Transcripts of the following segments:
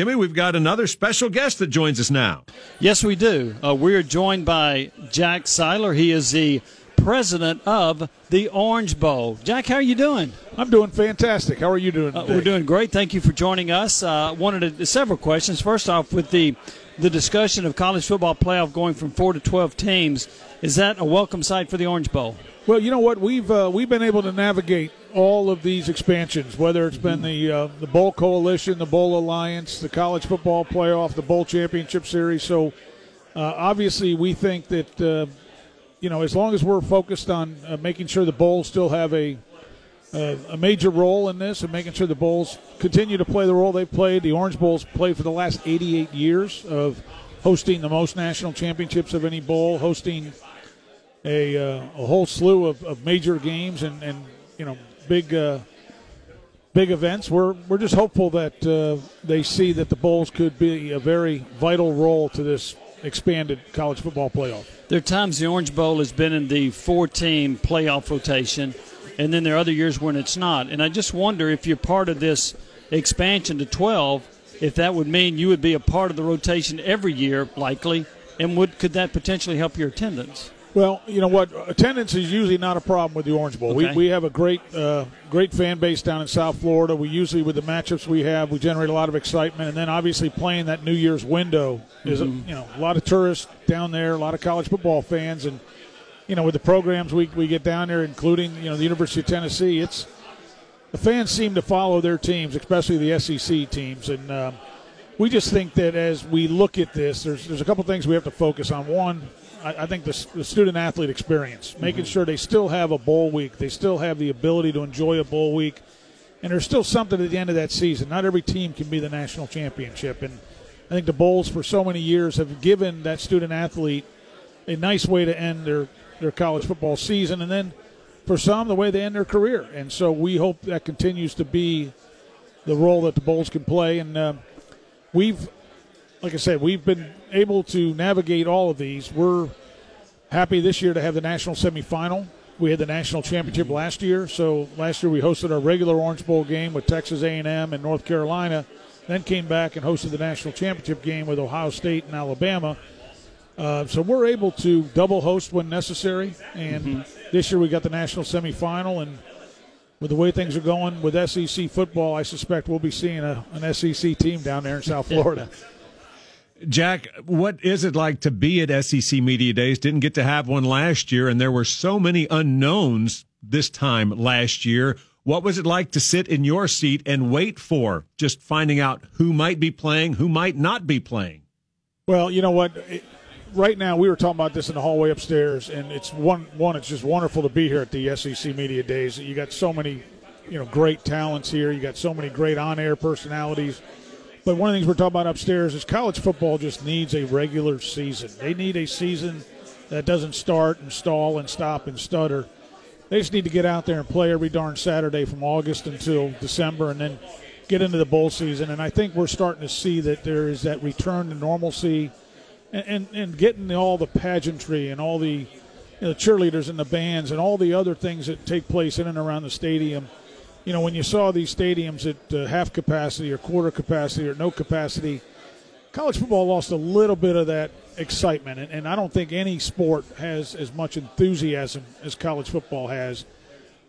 Jimmy, we've got another special guest that joins us now. Yes, we do. Uh, we're joined by Jack Seiler. He is the president of the Orange Bowl. Jack, how are you doing? I'm doing fantastic. How are you doing? Uh, we're doing great. Thank you for joining us. Uh, wanted to, several questions. First off, with the the discussion of college football playoff going from four to twelve teams, is that a welcome sight for the Orange Bowl? Well, you know what we've uh, we've been able to navigate all of these expansions, whether it's been the uh, the Bowl Coalition, the Bowl Alliance, the College Football Playoff, the Bowl Championship Series. So uh, obviously, we think that uh, you know as long as we're focused on uh, making sure the bowls still have a a major role in this and making sure the bowls continue to play the role they've played. The Orange Bowl's played for the last 88 years of hosting the most national championships of any bowl, hosting a, uh, a whole slew of, of major games and, and you know big uh, big events. We're we're just hopeful that uh, they see that the bowls could be a very vital role to this expanded college football playoff. There are times the Orange Bowl has been in the four-team playoff rotation, and then there are other years when it's not. And I just wonder if you're part of this expansion to 12, if that would mean you would be a part of the rotation every year, likely, and would could that potentially help your attendance? Well, you know what? Attendance is usually not a problem with the Orange Bowl. Okay. We, we have a great uh, great fan base down in South Florida. We usually, with the matchups we have, we generate a lot of excitement. And then obviously playing that New Year's window is, mm-hmm. a, you know, a lot of tourists down there, a lot of college football fans. And, you know, with the programs we, we get down there, including, you know, the University of Tennessee, it's the fans seem to follow their teams, especially the SEC teams. And uh, we just think that as we look at this, there's, there's a couple things we have to focus on. One, I, I think the, the student athlete experience, making mm-hmm. sure they still have a bowl week, they still have the ability to enjoy a bowl week, and there's still something at the end of that season. Not every team can be the national championship, and I think the bowls for so many years have given that student athlete a nice way to end their their college football season, and then for some the way they end their career. And so we hope that continues to be the role that the bowls can play, and uh, we've like I said, we've been able to navigate all of these. We're happy this year to have the national semifinal. We had the national championship last year, so last year we hosted our regular Orange Bowl game with Texas A&M and North Carolina, then came back and hosted the national championship game with Ohio State and Alabama. Uh, so we're able to double host when necessary, and mm-hmm. this year we got the national semifinal, and with the way things are going with SEC football, I suspect we'll be seeing a, an SEC team down there in South Florida. Jack, what is it like to be at SEC Media Days? Didn't get to have one last year, and there were so many unknowns this time last year. What was it like to sit in your seat and wait for just finding out who might be playing, who might not be playing? Well, you know what? right now, we were talking about this in the hallway upstairs, and it's one. One, it's just wonderful to be here at the SEC Media Days. You got so many, you know, great talents here. You got so many great on-air personalities but one of the things we're talking about upstairs is college football just needs a regular season. They need a season that doesn't start and stall and stop and stutter. They just need to get out there and play every darn Saturday from August until December and then get into the bowl season. And I think we're starting to see that there is that return to normalcy and, and, and getting all the pageantry and all the you know, cheerleaders and the bands and all the other things that take place in and around the stadium – you know, when you saw these stadiums at uh, half capacity or quarter capacity or no capacity, college football lost a little bit of that excitement. And, and I don't think any sport has as much enthusiasm as college football has.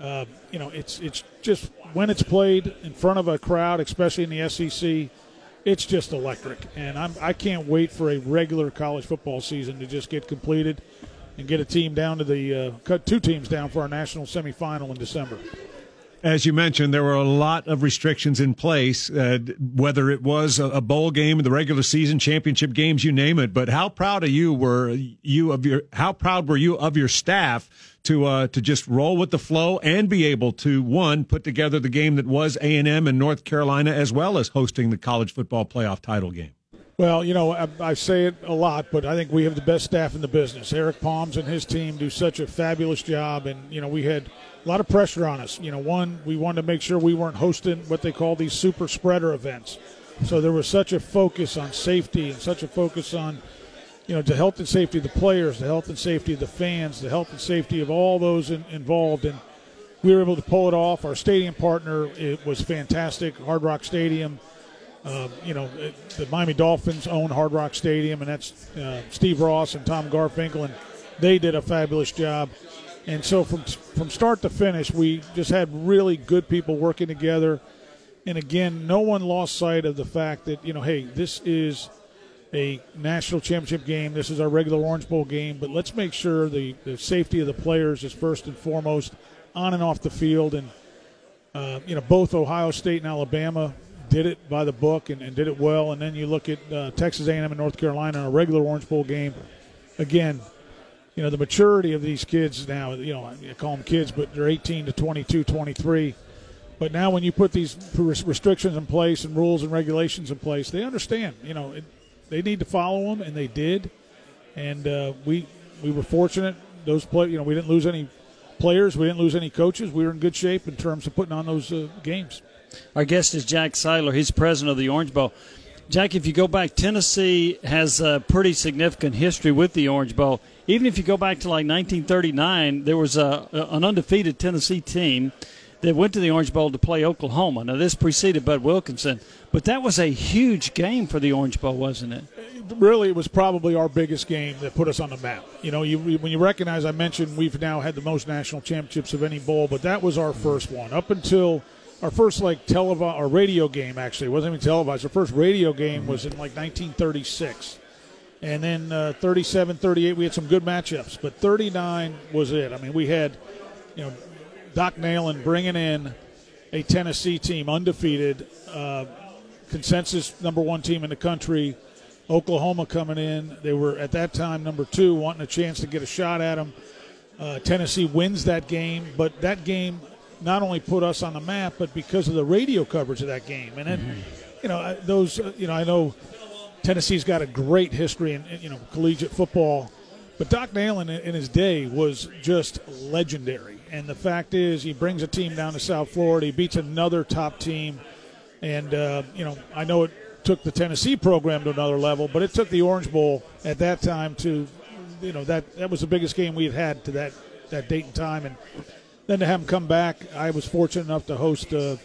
Uh, you know, it's it's just when it's played in front of a crowd, especially in the SEC, it's just electric. And I'm I can't wait for a regular college football season to just get completed and get a team down to the uh, cut two teams down for our national semifinal in December as you mentioned, there were a lot of restrictions in place, uh, whether it was a, bowl game, the regular season, championship games, you name it. But how proud of you were you of your? How proud were you of your staff to uh, to just roll with the flow and be able to one put together the game that was A and M and North Carolina, as well as hosting the college football playoff title game. Well, you know, I, I, say it a lot, but I think we have the best staff in the business. Eric Poms and his team do such a fabulous job, and you know, we had a lot of pressure on us. You know, one, we wanted to make sure we weren't hosting what they call these super spreader events. So there was such a focus on safety and such a focus on, you know, the health and safety of the players, the health and safety of the fans, the health and safety of all those in, involved. And we were able to pull it off. Our stadium partner it was fantastic, Hard Rock Stadium. Uh, you know, the Miami Dolphins own Hard Rock Stadium, and that's uh, Steve Ross and Tom Garfinkel, and they did a fabulous job. And so from from start to finish, we just had really good people working together. And again, no one lost sight of the fact that you know, hey, this is a national championship game. This is our regular Orange Bowl game, but let's make sure the, the safety of the players is first and foremost on and off the field. And, uh, you know, both Ohio State and Alabama did it by the book and, and did it well. And then you look at uh, Texas A&M and North Carolina in a regular Orange Bowl game. Again, you know, the maturity of these kids now, you know, I call them kids, but they're 18 to 22, 23. But now when you put these restrictions in place and rules and regulations in place, they understand, you know, it, they need to follow them, and they did. And uh, we we were fortunate. Those play, you know, we didn't lose any players. We didn't lose any coaches. We were in good shape in terms of putting on those uh, games. Our guest is Jack Seiler. He's president of the Orange Bowl. Jack, if you go back, Tennessee has a pretty significant history with the Orange Bowl. Even if you go back to like 1939, there was a, an undefeated Tennessee team that went to the Orange Bowl to play Oklahoma. Now, this preceded Bud Wilkinson, but that was a huge game for the Orange Bowl, wasn't it? Really, it was probably our biggest game that put us on the map. You know, you, when you recognize, I mentioned we've now had the most national championships of any bowl, but that was our first one. Up until our first like televised or radio game, actually, it wasn't even televised. Our first radio game was in like 1936. And then uh, 37, 38, we had some good matchups, but 39 was it. I mean, we had, you know, Doc Neyland bringing in a Tennessee team undefeated, uh, consensus number one team in the country. Oklahoma coming in. They were at that time number two, wanting a chance to get a shot at them. Uh, Tennessee wins that game, but that game not only put us on the map, but because of the radio coverage of that game. And then, mm-hmm. you know, those, uh, you know, I know Tennessee's got a great history in, you know, collegiate football, but Doc Neyland in his day was just legendary. And the fact is, he brings a team down to South Florida. He beats another top team. And, uh, you know, I know it took the Tennessee program to another level, but it took the Orange Bowl at that time to, you know, that, that was the biggest game we had had to that, that date and time. And then to have them come back, I was fortunate enough to host uh,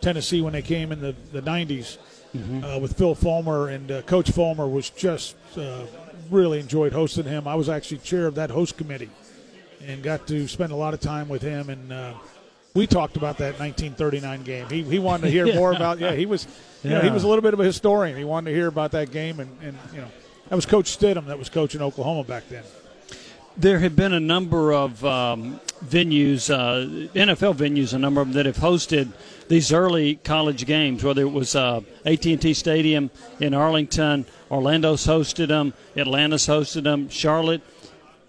Tennessee when they came in the, the 90s mm-hmm. uh, with Phil Fulmer. And uh, Coach Fulmer was just uh, really enjoyed hosting him. I was actually chair of that host committee and got to spend a lot of time with him. And uh, we talked about that 1939 game. He, he wanted to hear yeah. more about. Yeah, he was. You know, he was a little bit of a historian. He wanted to hear about that game, and, and you know, that was Coach Stidham that was coaching Oklahoma back then. There have been a number of um, venues, uh, NFL venues, a number of them that have hosted these early college games. Whether it was uh, AT&T Stadium in Arlington, Orlando's hosted them, Atlanta's hosted them, Charlotte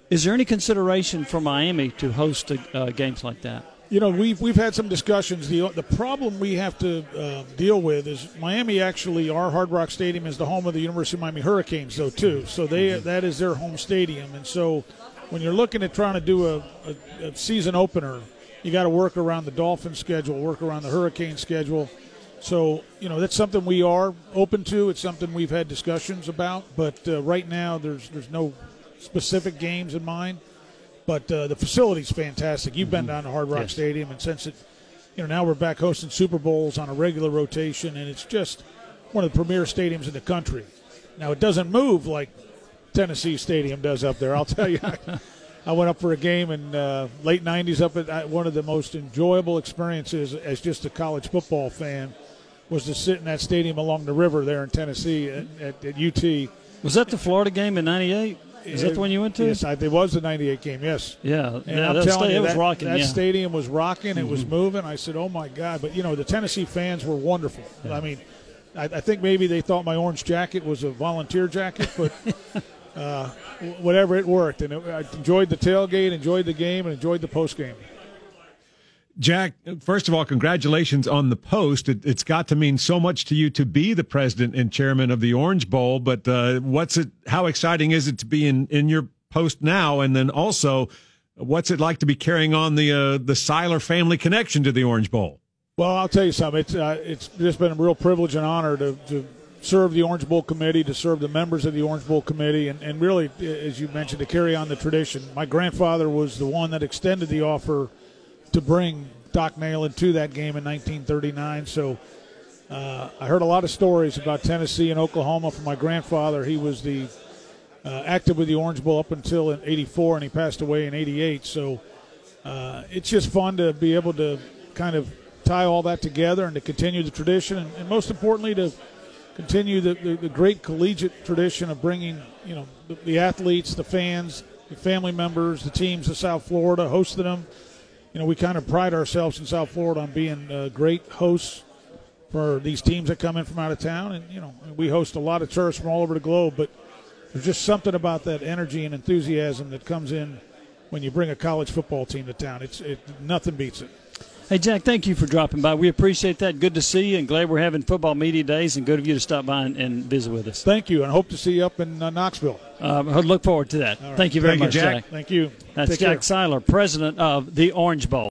is there any consideration for Miami to host uh, games like that? You know, we've we've had some discussions. The the problem we have to uh, deal with is Miami. Actually, our Hard Rock Stadium is the home of the University of Miami Hurricanes, though too. So they mm-hmm. that is their home stadium, and so when you're looking at trying to do a, a, a season opener, you got to work around the Dolphin schedule, work around the Hurricane schedule. So you know that's something we are open to. It's something we've had discussions about, but uh, right now there's there's no specific games in mind, but uh, the facility's fantastic. You've been mm-hmm. down to Hard Rock yes. Stadium, and since it, you know, now we're back hosting Super Bowls on a regular rotation, and it's just one of the premier stadiums in the country. Now it doesn't move like Tennessee Stadium does up there. I'll tell you. I went up for a game in uh, late '90s up at one of the most enjoyable experiences as just a college football fan was to sit in that stadium along the river there in Tennessee at, at, at UT. Was that the Florida game in '98? Is that the one you went to? Yes, I, it was the '98 game. Yes. Yeah, and yeah, I'm telling you, it was that, rocking. That yeah. stadium was rocking. Mm-hmm. It was mm-hmm. moving. I said, "Oh my God!" But you know, the Tennessee fans were wonderful. Yeah. I mean, I, I, think maybe they thought my orange jacket was a volunteer jacket, but uh, whatever, it worked, and it, I enjoyed the tailgate, enjoyed the game, and enjoyed the post game. Jack, first of all, congratulations on the post. It, has got to mean so much to you to be the president and chairman of the Orange Bowl. But uh, what's it? How exciting is it to be in in your post now? And then also, what's it like to be carrying on the uh, the Seiler family connection to the Orange Bowl? Well, I'll tell you something. It's uh, it's just been a real privilege and honor to, to serve the Orange Bowl committee, to serve the members of the Orange Bowl committee, and, and really, as you mentioned, to carry on the tradition. My grandfather was the one that extended the offer to bring Doc Neyland to that game in 1939. So Uh, I heard a lot of stories about Tennessee and Oklahoma from my grandfather. He was the uh, active with the Orange Bowl up until in '84, and he passed away in '88. So uh, it's just fun to be able to kind of tie all that together and to continue the tradition, and, and most importantly, to continue the, the, the, great collegiate tradition of bringing you know the, the, athletes, the fans, the family members, the teams to South Florida, hosting them. You know, we kind of pride ourselves in South Florida on being uh, great hosts for these teams that come in from out of town, and you know, we host a lot of tourists from all over the globe, but there's just something about that energy and enthusiasm that comes in when you bring a college football team to town. It's it, nothing beats it. Hey, Jack, thank you for dropping by. We appreciate that. Good to see you, and glad we're having football media days, and good of you to stop by and, and visit with us. Thank you, and hope to see you up in uh, Knoxville. Uh, look forward to that. Right. Thank you very thank much, you, Jack. Thank you. That's Take Jack care. Seiler, president of the Orange Bowl.